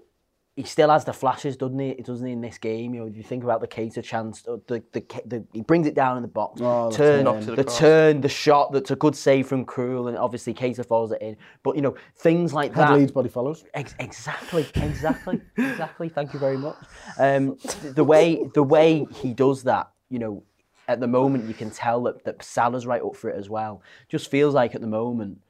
he still has the flashes, doesn't he? Doesn't he in this game? You know, if you think about the Keita chance, uh, the, the the he brings it down in the box, Oh, the turn, turn. Knocks the turn, the shot. That's a good save from Krul, and obviously Keita follows it in. But you know, things like Head that. leads, body follows. Ex- exactly, exactly, exactly. Thank you very much. Um, the way the way he does that, you know, at the moment you can tell that, that Salah's right up for it as well. Just feels like at the moment,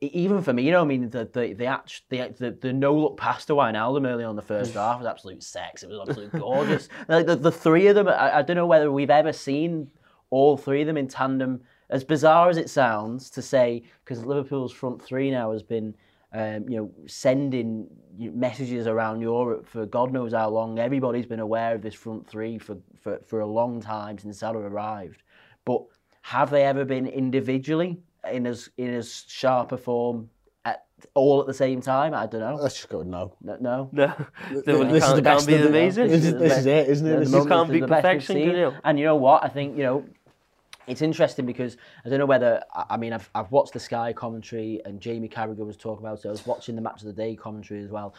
even for me, you know, I mean, the the the act, the, the, the no look pass to Wijnaldum early on the first half was absolute sex. It was absolute gorgeous. like the, the three of them, I, I don't know whether we've ever seen all three of them in tandem. As bizarre as it sounds to say, because Liverpool's front three now has been um, you know, sending messages around Europe for God knows how long. Everybody's been aware of this front three for, for, for a long time since Salah arrived. But have they ever been individually in as in as sharp a form at all at the same time? I don't know. Let's just go no. No, no. no, This this is can't, the best be of the- amazing. This is, this is it, isn't it? This is- You moment, can't it's beat the best we've perfection, can you? And you know what? I think you know it's interesting because I don't know whether I I mean I've I've watched the Sky commentary and Jamie Carragher was talking about it. I was watching the match of the day commentary as well.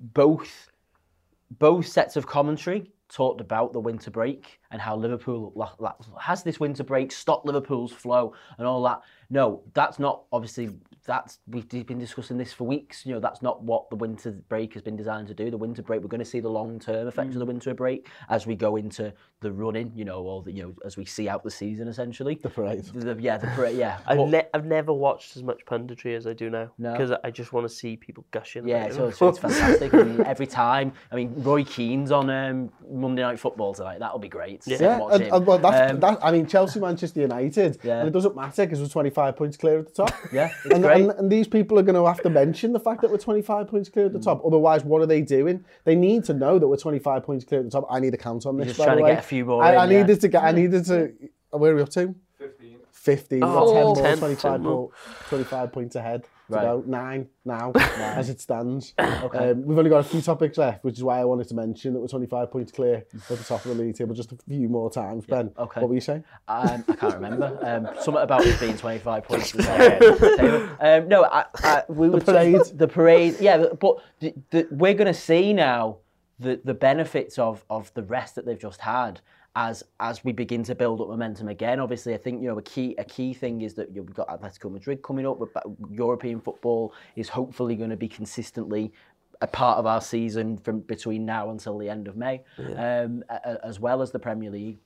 Both both sets of commentary talked about the winter break and how Liverpool has this winter break stopped Liverpool's flow and all that. No, that's not obviously that's we've been discussing this for weeks. You know, that's not what the winter break has been designed to do. The winter break, we're going to see the long term effects of the winter break as we go into the running. You know, or the, you know as we see out the season essentially. The parade. The- yeah, the parade. Yeah, I've, ne- I've never watched as much punditry as I do now No. because I just want to see people gushing. Yeah, so it's, it's fantastic. I mean, every time. I mean, Roy Keane's on um, Monday Night Football tonight. That'll be great. Sit and Yeah, and, and, well, that's, Um, that, I mean, Chelsea, Manchester United, Yeah. and it doesn't matter because we're 25 points clear at the top. Yeah, it's and, great. and, and these people are going to have to mention the fact that we're 25 points clear at the top. Otherwise, what are they doing? They need to know that we're 25 points clear at the top. I need a count on this. just by trying the to way. get a few more I, in, I yeah. needed to get. I needed to. Where are we up to? 15. 15. We've 10 Oh, more, 10, 25, 10 more. 25 points ahead. To Right. go. Nine now, as it stands. Um, we've only got a few topics left, which is why I wanted to mention that we're 25 points clear at the top of the league table just a few more times. Ben, okay. what were you saying? Um, I can't remember. Um, something about us being 25 points. um, no, I, I, we the parade. The parade. Yeah, but the, the, we're going to see now the, the benefits of, of the rest that they've just had as as we begin to build up momentum again. Obviously, I think you know a key a key thing is that you know, we've got Atletico Madrid coming up. But European football is hopefully going to be consistently a part of our season from between now until the end of May, um, a- a- as well as the Premier League.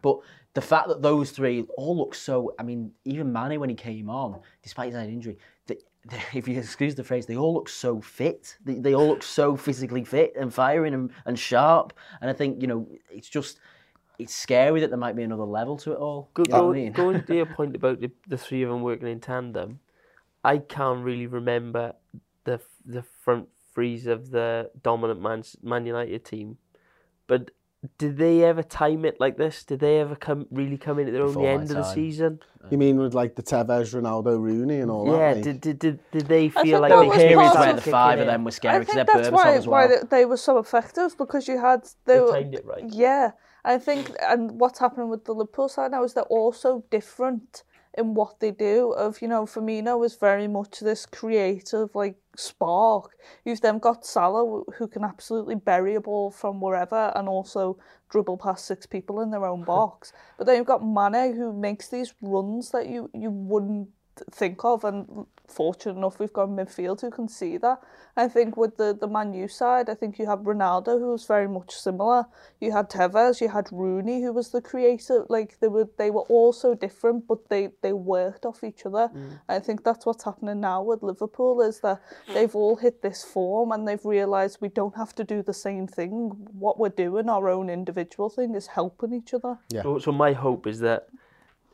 But the fact that those three all look so, I mean, even Mane when he came on, despite his own injury, if you excuse the phrase, they all look so fit. They, they all look so physically fit and firing and, and sharp. And I think, you know, it's just, it's scary that there might be another level to it all. Go, You know go, I mean? going to your point about the, the three of them working in tandem, I can't really remember the the front threes of the dominant Man, Man United team. But did they ever time it like this? Did they ever come really come in at their own Before the my end of the season? You mean with like the Tevez, Ronaldo, Rooney, and all yeah, that? mate? did, did, did, did they feel like that they Periods where the five of them were scary I because think they're that's why as why well. they, they were so effective because you had they, They were, timed it right. Yeah, I think and what's happening with the Liverpool side now is they're all so different in what they do. Of you know, Firmino is very much this creative like spark. You've then got Salah who can absolutely bury a ball from wherever and also dribble past six people in their own box. But then you've got Mane who makes these runs that you you wouldn't think of and fortunate enough we've got midfield who can see that. I think with the, the Man U side, I think you have Ronaldo who was very much similar. You had Tevez, you had Rooney who was the creator. Like they were they were all so different but they, they worked off each other. Mm. I think that's what's happening now with Liverpool is that they've all hit this form and they've realised we don't have to do the same thing. What we're doing, our own individual thing, is helping each other. So, so my hope is that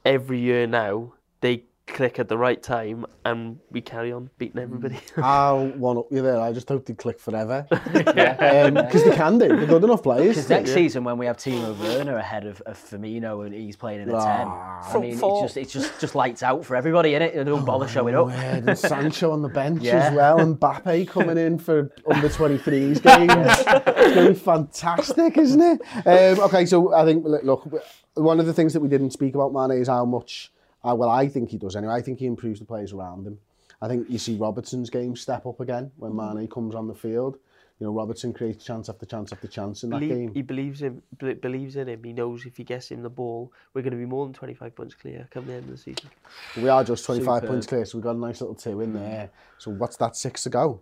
every year now they click at the right time, and we carry on beating everybody. Mm. I'll one up you there. I just hope they click forever. Because um, they can do. They're good enough players. Because next season, when we have Timo Werner ahead of, of Firmino and he's playing in a ah. 10, I mean, four. it's just, it's just, just lights out for everybody, innit? They don't bother oh, showing up. Weird. And Sancho on the bench Yeah. as well, and Mbappe coming in for under 23s games. it's going to be fantastic, isn't it? Um, okay, so I think, look, one of the things that we didn't speak about Mane is how much, well, I think he does anyway. I think he improves the players around him. I think you see Robertson's game step up again when mm. Mane comes on the field. You know, Robertson creates chance after chance after chance in that Belie- game. he believes him, be- believes in him. He knows if he gets him the ball, we're going to be more than 25 points clear come the end of the season. We are just 25 Superb. points clear, so we've got a nice little two in mm. there. So what's that, six to go?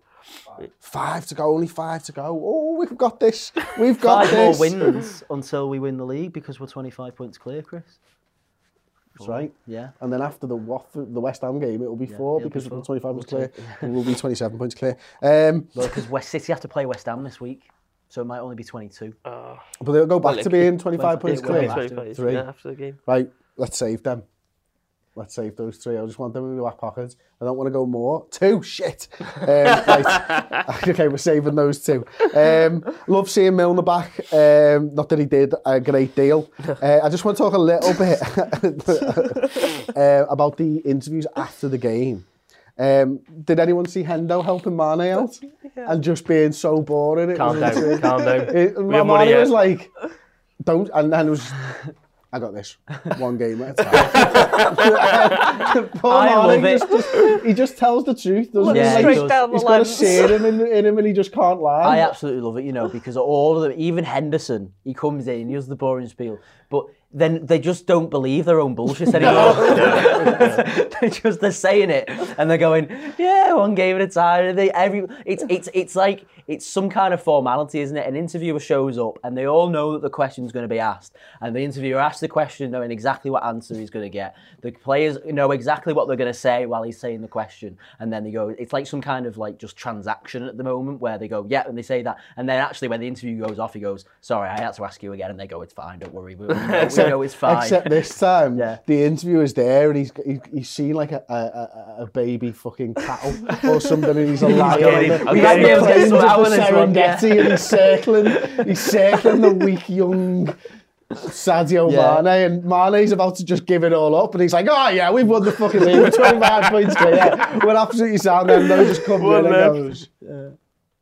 Five to go, only five to go. Oh, we've got this. We've got Five more wins until we win the league because we're 25 points clear, Chris. That's right. Yeah. And then after the Watford, the West Ham game, it will be four it'll because we're four. 25 points clear. and we'll be 27 points clear. Um, Well, because West City have to play West Ham this week, so it might only be 22. Uh, but they'll go back Well, to being 25 it points will clear. be. 25 Three. yeah, after the game. Right, let's save them. Let's save those three. I just want them in my back pocket. I don't want to go more. Two, shit. Um, right. okay, we're saving those two. Um, love seeing Milner back. Um, not that he did a great deal. Uh, I just want to talk a little bit uh, about the interviews after the game. Um, did anyone see Hendo helping Mane out? And just being so boring. It Calm was down, insane. calm down. It, We have money Mane was like, don't, and then it was, I got this, one game at a time. Poor I Mane love it. Just, just, he just tells the truth, doesn't Yeah, he? he Like, does. down the he's got a lens. sear in him, in him and he just can't lie. I absolutely love it, you know, because all of them, even Henderson, he comes in, he does the boring spiel, but then they just don't believe their own bullshit anymore. they're just they're saying it and they're going, yeah, one game at a time. And they every it's it's it's like it's some kind of formality, isn't it? An interviewer shows up and they all know that the question's going to be asked, and the interviewer asks the question knowing exactly what answer he's going to get. The players know exactly what they're going to say while he's saying the question, and then they go. It's like some kind of like just transaction at the moment where they go, yeah, and they say that, and then actually when the interview goes off, he goes, sorry, I had to ask you again, and they go, it's fine, don't worry, we, we know, we it's fine. Except this time, Yeah. the interviewer's there and he's he, he's seen like a, a, a, baby fucking cattle or something and he's a lion. getting and him- the- I'm he's getting on him the to get some of out the this one, yeah. And he's circling, he's circling the weak young Sadio Yeah. Mane and Mane's about to just give it all up and he's like, oh yeah, we've won the fucking league, we're 25 points clear, we're absolutely sound and then just comes in and goes,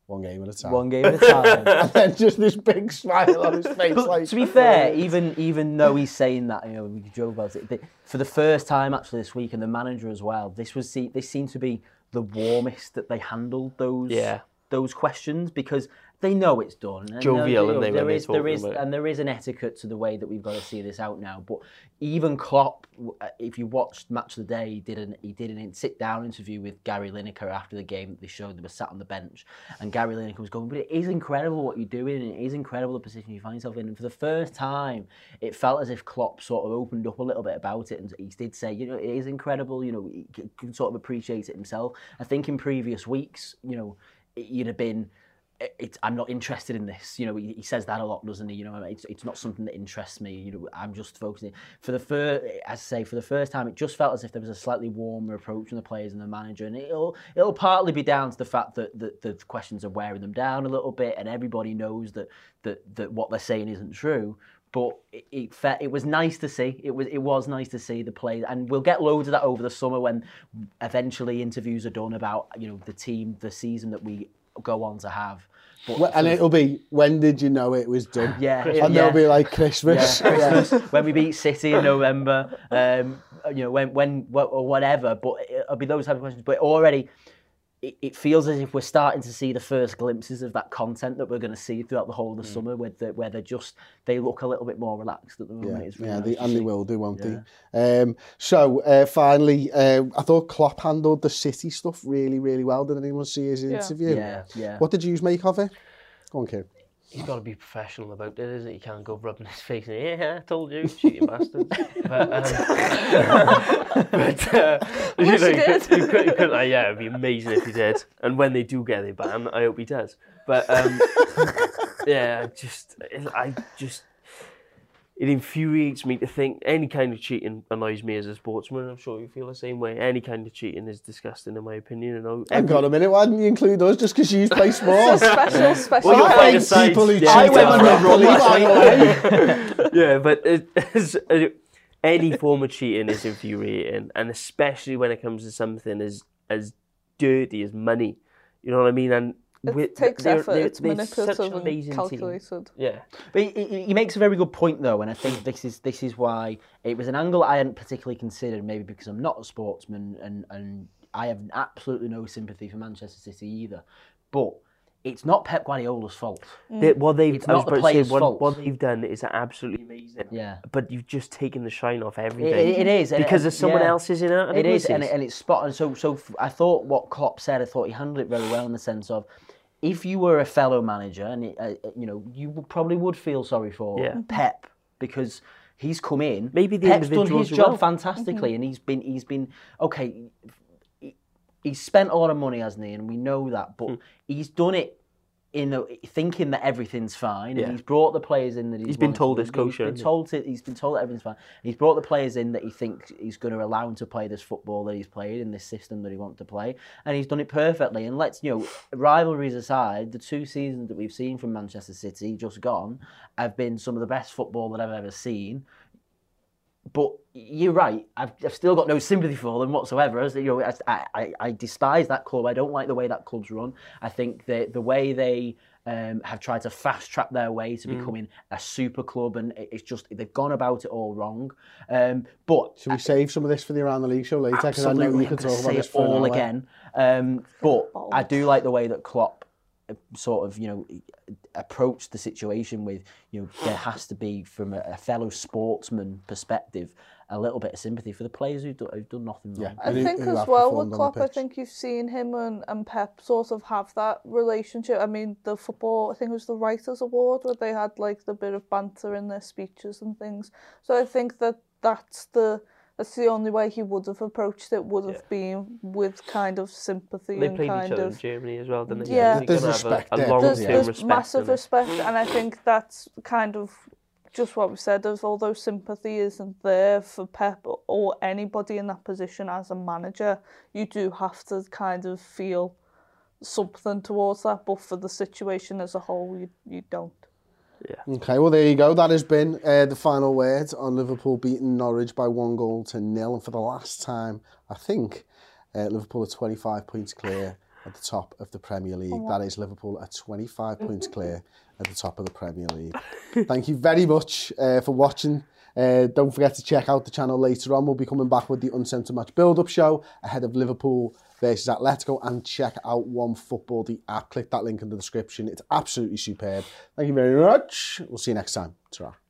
one game at a time. One game at a time. and then just this big smile on his face But like, to be fair, even even though he's saying that, you know, we joke about it. they- For the first time actually this week, and the manager as well, this was see, this seemed to be the warmest that they handled those Yeah. those questions because they know it's done. And Jovial, you they, there is there it? and there is an etiquette to the way that we've got to see this out now. But even Klopp, uh, if you watched Match of the Day, he did an he did an sit down interview with Gary Lineker after the game that they showed. They were sat on the bench, and Gary Lineker was going, "But it is incredible what you're doing, and it is incredible the position you find yourself in." And for the first time, it felt as if Klopp sort of opened up a little bit about it, and he did say, "You know, it is incredible. You know, he can sort of appreciate it himself." I think in previous weeks, you know, it- you'd have been it, I'm not interested in this. You know, he, he says that a lot, doesn't he? You know, it's, it's not something that interests me. You know, I'm just focusing. For the first, as I say, for the first time, it just felt as if there was a slightly warmer approach from the players and the manager, and it'll it'll partly be down to the fact that, that the questions are wearing them down a little bit, and everybody knows that that that what they're saying isn't true. But it, it, fe- it was nice to see. It was it was nice to see the play, and we'll get loads of that over the summer when eventually interviews are done about you know the team, the season that we go on to have. But Well, and it'll be when did you know it was done? Yeah, and yeah. they'll be like Christmas. yeah, Christmas, when we beat City in November, um, you know, when when or whatever. But it'll be those type of questions. But already, it, it feels as if we're starting to see the first glimpses of that content that we're going to see throughout the whole of the summer, where the, where they're just they look a little bit more relaxed at the moment. Yeah, It's really yeah, nice they, to and they will do, won't they? Um, so uh, finally, uh, I thought Klopp handled the City stuff really, really well. Did anyone see his Yeah. interview? Yeah, yeah. What did you make of it? Go on, Kieran. He's got to be professional about it, isn't he? You can't go rubbing his face and yeah, I told you, cheating bastards. But, um, but uh, you know, he could, could, could, uh, yeah, it'd be amazing if he did. And when they do get a ban, I hope he does. But um, yeah, just, I just, it infuriates me to think any kind of cheating annoys me as a sportsman. I'm sure you feel the same way. Any kind of cheating is disgusting, in my opinion. You know, Hang on a minute, why didn't you include us just because you play sport? special, special. Well, you'll I hate side- people who yeah, cheat I on went on the Monopoly, by the yeah, but it, it's, uh, any form of cheating is infuriating, and especially when it comes to something as as dirty as money. You know what I mean? And It with- takes they're- effort. they're- it's they're manipulative and amazing team. calculated. Yeah. But he, he- he makes a very good point though, and I think this is this is why it was an angle I hadn't particularly considered, maybe because I'm not a sportsman and and I have absolutely no sympathy for Manchester City either. But it's not Pep Guardiola's fault. Mm. They, what they've, It's not the about to say, players' what, fault. what they've done is absolutely amazing. Yeah. But you've just taken the shine off everything. it- it is because it, there's someone yeah. else is in it. It is, and, it, and it's spot on. So, so f- I thought what Klopp said. I thought he handled it very well in the sense of, if you were a fellow manager, and it, uh, uh you know, you probably would feel sorry for Yeah. Mm-hmm. Pep because he's come in. Maybe the Pep's done his job well. fantastically, mm-hmm. and he's been he's been okay. he- He's spent a lot of money, hasn't he? And we know that, but hmm. he's done it. In a, thinking that everything's fine, Yeah. and he's brought the players in that he's, He's been told to. it's kosher, been hasn't he? told to, he's been told that everything's fine. He's brought the players in that he thinks he's going to allow them to play this football that he's played in this system that he wants to play, and he's done it perfectly. And let's you know, rivalries aside, the two seasons that we've seen from Manchester City just gone have been some of the best football that I've ever seen. But you're right. I've, I've still got no sympathy for them whatsoever. As you know, I, I, I despise that club. I don't like the way that club's run. I think the the way they um, have tried to fast track their way to becoming a super club, and it- it's just they've gone about it all wrong. Um, but Should we save some of this for the Around the League show later? Because I know absolutely, you could talk about say this it for an all again. Um, but. I do like the way that Klopp sort of you know approach the situation with you know there has to be from a, a fellow sportsman perspective a little bit of sympathy for the players who've done, who've done nothing wrong. I And who- think who as well with on Klopp, I think you've seen him and, and Pep sort of have that relationship. I mean, the football, I think it was the Writers' Award where they had like the bit of banter in their speeches and things. So I think that that's the that's the only way he would have approached it. Would have been with kind of sympathy They and played kind each other of in Germany as well, didn't they? Yeah. They There's gotta a- respect a, there. long there's, term there's respect. massive respect, and I think that's kind of just what we said. Of although sympathy isn't there for Pep or anybody in that position as a manager, you do have to kind of feel something towards that. But for the situation as a whole, you you don't. Okay, well there you go. That has been uh, the final word on Liverpool beating Norwich by one goal to nil. And for the last time, I think uh, Liverpool are 25 points clear at the top of the Premier League. That is Liverpool are 25 points clear at the top of the Premier League. Thank you very much uh, for watching. Uh, don't forget to check out the channel later on. We'll be coming back with the Uncensored Match build-up show ahead of Liverpool versus Atletico and check out One Football, the app. Click that link in the description. It's absolutely superb. Thank you very much. We'll see you next time. ta